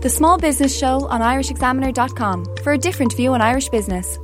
The Small Business Show on IrishExaminer.com for a different view on Irish business.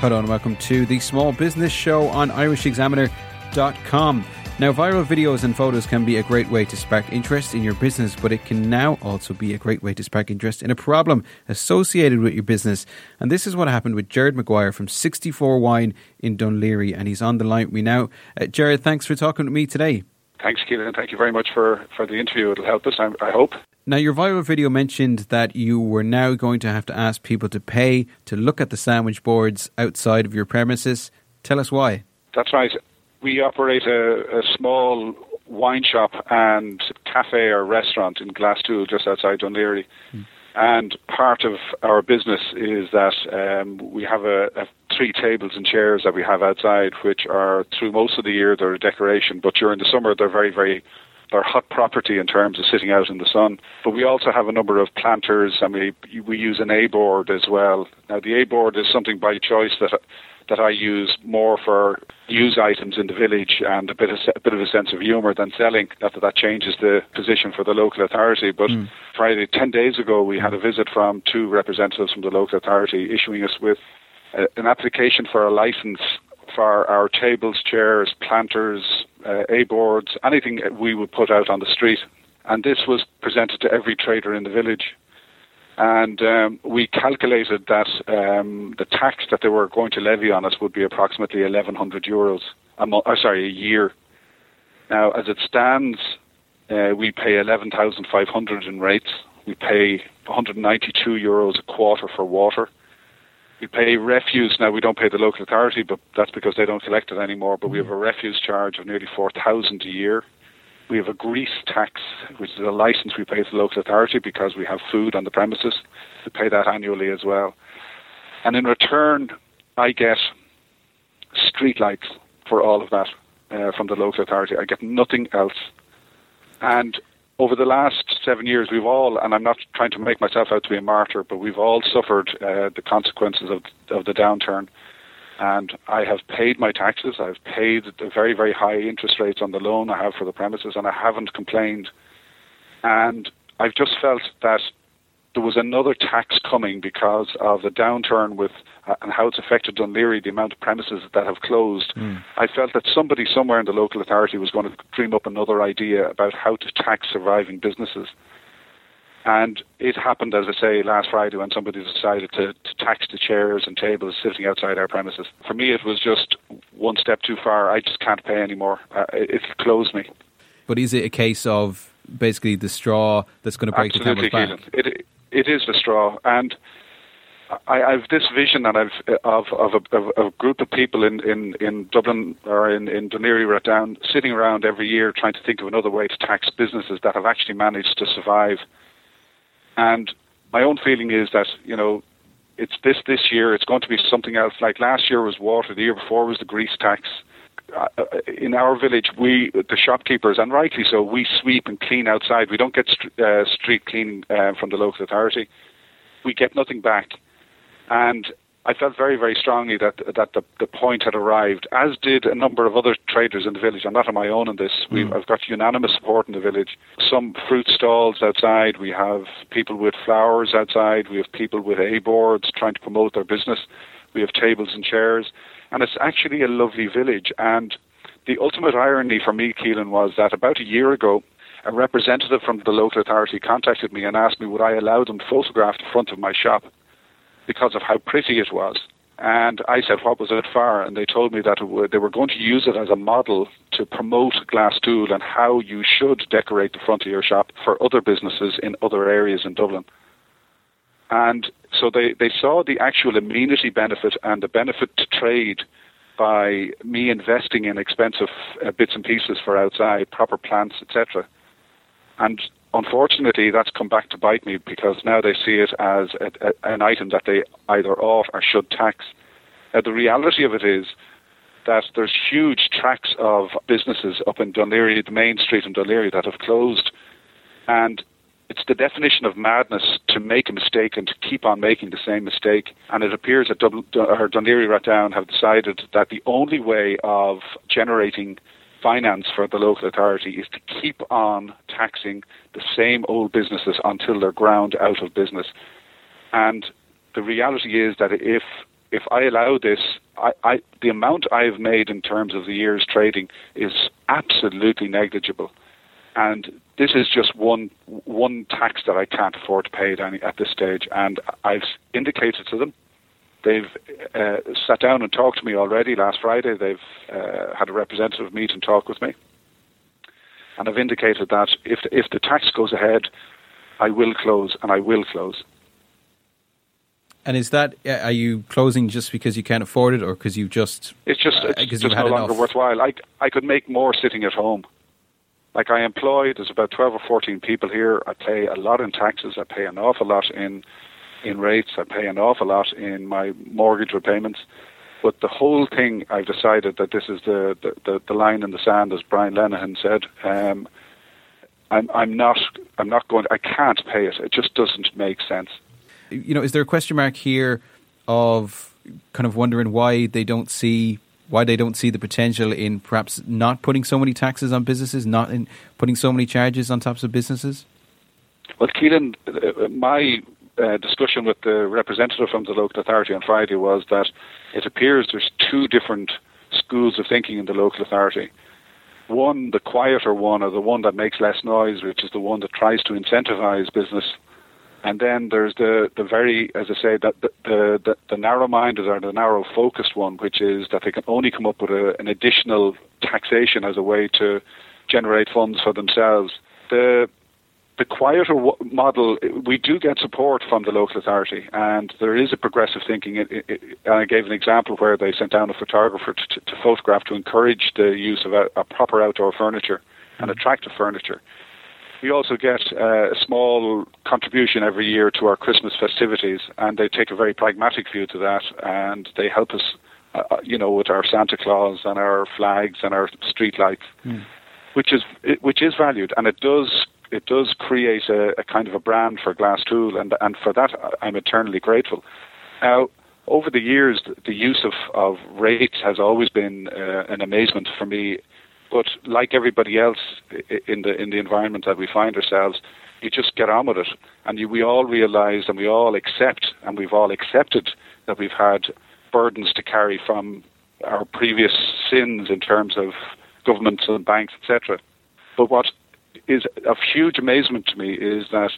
Hello and welcome to the Small Business Show on IrishExaminer.com. Now, viral videos and photos can be a great way to spark interest in your business, but it can now also be a great way to spark interest in a problem associated with your business. And this is what happened with Jared McGuire from 64 Wine in Dún Laoghaire, and he's on the line with me now. Uh, Jared, thanks for talking with me today. Thanks, Keelan. Thank you very much for, for the interview. It'll help us, I, I hope. Now, your viral video mentioned that you were now going to have to ask people to pay to look at the sandwich boards outside of your premises. Tell us why. That's right. We operate a, a small wine shop and cafe or restaurant in Glasthule, just outside Laoghaire. Mm. And part of our business is that um, we have a, a, three tables and chairs that we have outside, which are through most of the year they're a decoration, but during the summer they're very, very they're hot property in terms of sitting out in the sun. But we also have a number of planters, and we we use an A board as well. Now the A board is something by choice that that I use more for use items in the village and a bit of a bit of a sense of humour than selling. Not that that changes the position for the local authority, but mm. Friday ten days ago we had a visit from two representatives from the local authority issuing us with a, an application for a license for our tables, chairs, planters, uh, A boards, anything we would put out on the street. And this was presented to every trader in the village. And um, we calculated that um, the tax that they were going to levy on us would be approximately 1,100 euros a month, uh, sorry, a year. Now, as it stands, uh, we pay 11,500 in rates. We pay 192 euros a quarter for water. We pay refuse now. We don't pay the local authority, but that's because they don't collect it anymore. But we have a refuse charge of nearly four thousand a year. We have a grease tax, which is a license we pay to the local authority because we have food on the premises. We pay that annually as well. And in return, I get street lights for all of that uh, from the local authority. I get nothing else. And over the last seven years, we've all, and I'm not trying to make myself out to be a martyr, but we've all suffered uh, the consequences of, of the downturn. And I have paid my taxes. I've paid the very, very high interest rates on the loan I have for the premises, and I haven't complained. And I've just felt that there was another tax coming because of the downturn with uh, and how it's affected Laoghaire, the amount of premises that have closed. Mm. I felt that somebody somewhere in the local authority was going to dream up another idea about how to tax surviving businesses. And it happened, as I say, last Friday when somebody decided to, to tax the chairs and tables sitting outside our premises. For me, it was just one step too far. I just can't pay anymore. Uh, it, it closed me. But is it a case of basically the straw that's going to break Absolutely, the camel's back? It, it is the straw, and I, I have this vision and I've of of a, of a group of people in, in, in Dublin or in in Dún Laoghaire down sitting around every year trying to think of another way to tax businesses that have actually managed to survive. And my own feeling is that you know it's this this year. It's going to be something else. Like last year was water. The year before was the grease tax. Uh, in our village, we the shopkeepers, and rightly so, we sweep and clean outside. We don't get uh, street cleaning uh, from the local authority. We get nothing back, and I felt very, very strongly that that the, the point had arrived, as did a number of other traders in the village. I'm not on my own in this. Mm. I've got unanimous support in the village. Some fruit stalls outside. We have people with flowers outside. We have people with A boards trying to promote their business. We have tables and chairs and it's actually a lovely village. And the ultimate irony for me, Keelan, was that about a year ago, a representative from the local authority contacted me and asked me would I allow them to photograph the front of my shop because of how pretty it was. And I said, what was it for? And they told me that they were going to use it as a model to promote Glasthule and how you should decorate the front of your shop for other businesses in other areas in Dublin. And so they, they saw the actual amenity benefit and the benefit to trade by me investing in expensive uh, bits and pieces for outside, proper plants, etc. And unfortunately, that's come back to bite me because now they see it as a, a, an item that they either ought or should tax. The reality of it is that there's huge tracts of businesses up in Laoghaire, the main street in Laoghaire, that have closed. And it's the definition of madness to make a mistake and to keep on making the same mistake. And it appears that Dun- Dun- have decided that the only way of generating finance for the local authority is to keep on taxing the same old businesses until they're ground out of business. And the reality is that if if I allow this, I, I, the amount I've made in terms of the year's trading is absolutely negligible, and this is just one one tax that I can't afford to pay at, any, at this stage. And I've indicated to them. They've uh, sat down and talked to me already last Friday. They've uh, had a representative meet and talk with me, and I've indicated that if the, if the tax goes ahead, I will close and I will close. And is that are you closing just because you can't afford it, or because you just it's just uh, it's just no longer enough? worthwhile. I I could make more sitting at home. Like I employ, there's about twelve or fourteen people here. I pay a lot in taxes. I pay an awful lot in in rates. I pay an awful lot in my mortgage repayments. But the whole thing, I've decided that this is the the, the, the line in the sand, as Brian Lenihan said. Um, I'm I'm not I'm not going. I can't pay it. It just doesn't make sense. you know, is there a question mark here of kind of wondering why they don't see why they don't see the potential in perhaps not putting so many taxes on businesses, not in putting so many charges on tops of businesses? Well, Keelan, uh, my uh, discussion with the representative from the local authority on Friday was that it appears there's two different schools of thinking in the local authority. One, the quieter one, or the one that makes less noise, which is the one that tries to incentivize business. And then there's the, the very, as I say, that the, the, the, narrow-minded or the narrow-focused one, which is that they can only come up with a, an additional taxation as a way to generate funds for themselves. The the quieter w- model, we do get support from the local authority, and there is a progressive thinking. It, it, it, and I gave an example where they sent down a photographer to, to photograph to encourage the use of a, a proper outdoor furniture and attractive furniture. We also get uh, a small contribution every year to our Christmas festivities, and they take a very pragmatic view to that, and they help us, uh, uh, you know, with our Santa Claus and our flags and our street lights, which is which is valued, and it does it does create a, a kind of a brand for Glasthule, and and for that I'm eternally grateful. Now, over the years, the use of, of rates has always been uh, an amazement for me. But like everybody else in the in the environment that we find ourselves, you just get on with it, and you, we all realise and we all accept, and we've all accepted that we've had burdens to carry from our previous sins in terms of governments and banks, etc. But what is of huge amazement to me is that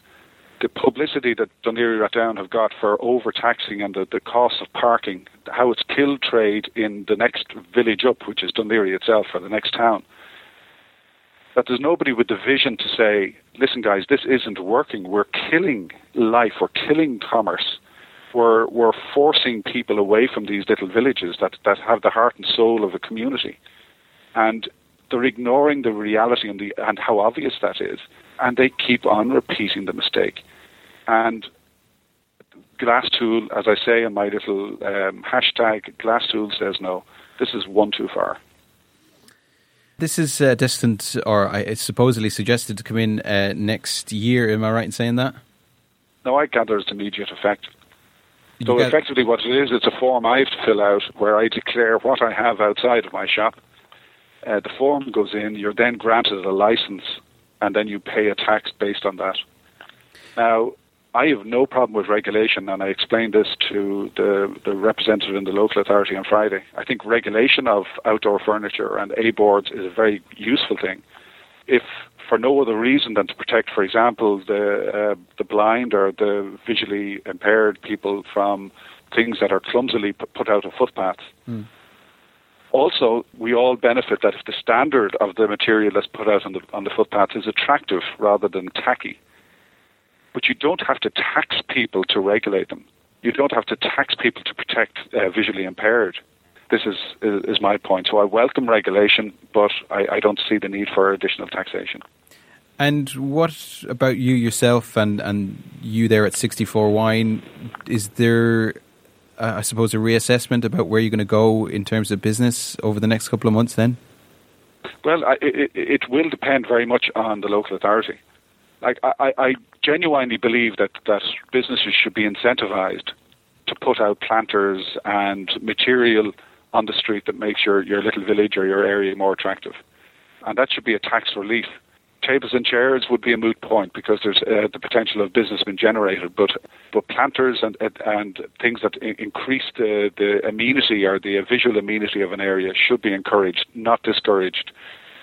the publicity that Dún Laoghaire Rathdown have got for overtaxing and the, the cost of parking, how it's killed trade in the next village up, which is Laoghaire itself, or the next town. That there's nobody with the vision to say, listen, guys, this isn't working. We're killing life. We're killing commerce. We're, we're forcing people away from these little villages that, that have the heart and soul of a community. And they're ignoring the reality and, the, and how obvious that is. And they keep on repeating the mistake. And glass tool, as I say in my little um, hashtag, Glasthule says no. This is one too far. This is uh, destined, or I, it's supposedly suggested to come in uh, next year. Am I right in saying that? No, I gather it's immediate effect. So effectively, what it is, it's a form I have to fill out where I declare what I have outside of my shop. Uh, the form goes in. You're then granted a license, and then you pay a tax based on that. Now, I have no problem with regulation, and I explained this to the, the representative in the local authority on Friday. I think regulation of outdoor furniture and A boards is a very useful thing. If for no other reason than to protect, for example, the uh, the blind or the visually impaired people from things that are clumsily put out of footpaths. Also, we all benefit that if the standard of the material that's put out on the on the footpath is attractive rather than tacky. But you don't have to tax people to regulate them. You don't have to tax people to protect uh, visually impaired. This is is my point. So I welcome regulation, but I, I don't see the need for additional taxation. And what about you yourself and, and you there at 64 Wine? Is there, uh, I suppose, a reassessment about where you're going to go in terms of business over the next couple of months then? Well, I, it, it will depend very much on the local authority. Like I, I genuinely believe that, that businesses should be incentivized to put out planters and material on the street that makes your, your little village or your area more attractive. And that should be a tax relief tables and chairs would be a moot point because there's uh, the potential of business being generated. But but planters and and things that increase the, the amenity or the visual amenity of an area should be encouraged, not discouraged.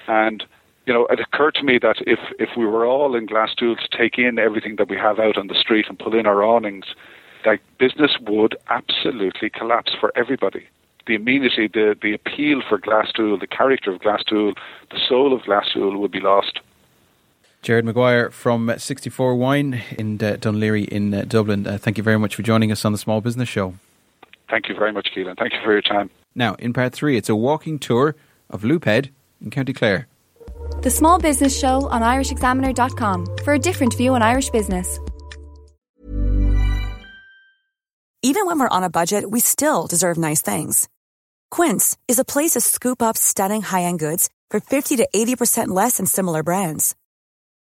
And you know, it occurred to me that if if we were all in Glasthule to take in everything that we have out on the street and pull in our awnings, that business would absolutely collapse for everybody the amenity, the, the appeal for Glasthule, the character of Glasthule, the soul of Glasthule would be lost. Jared Maguire from 64 Wine in uh, Dún in uh, Dublin. Uh, thank you very much for joining us on the Small Business Show. Thank you very much, Keelan. Thank you for your time. Now, in part three, it's a walking tour of Loop Head in County Clare. The Small Business Show on IrishExaminer.com for a different view on Irish business. Even when we're on a budget, we still deserve nice things. Quince is a place to scoop up stunning high end goods for 50 to 80% less than similar brands.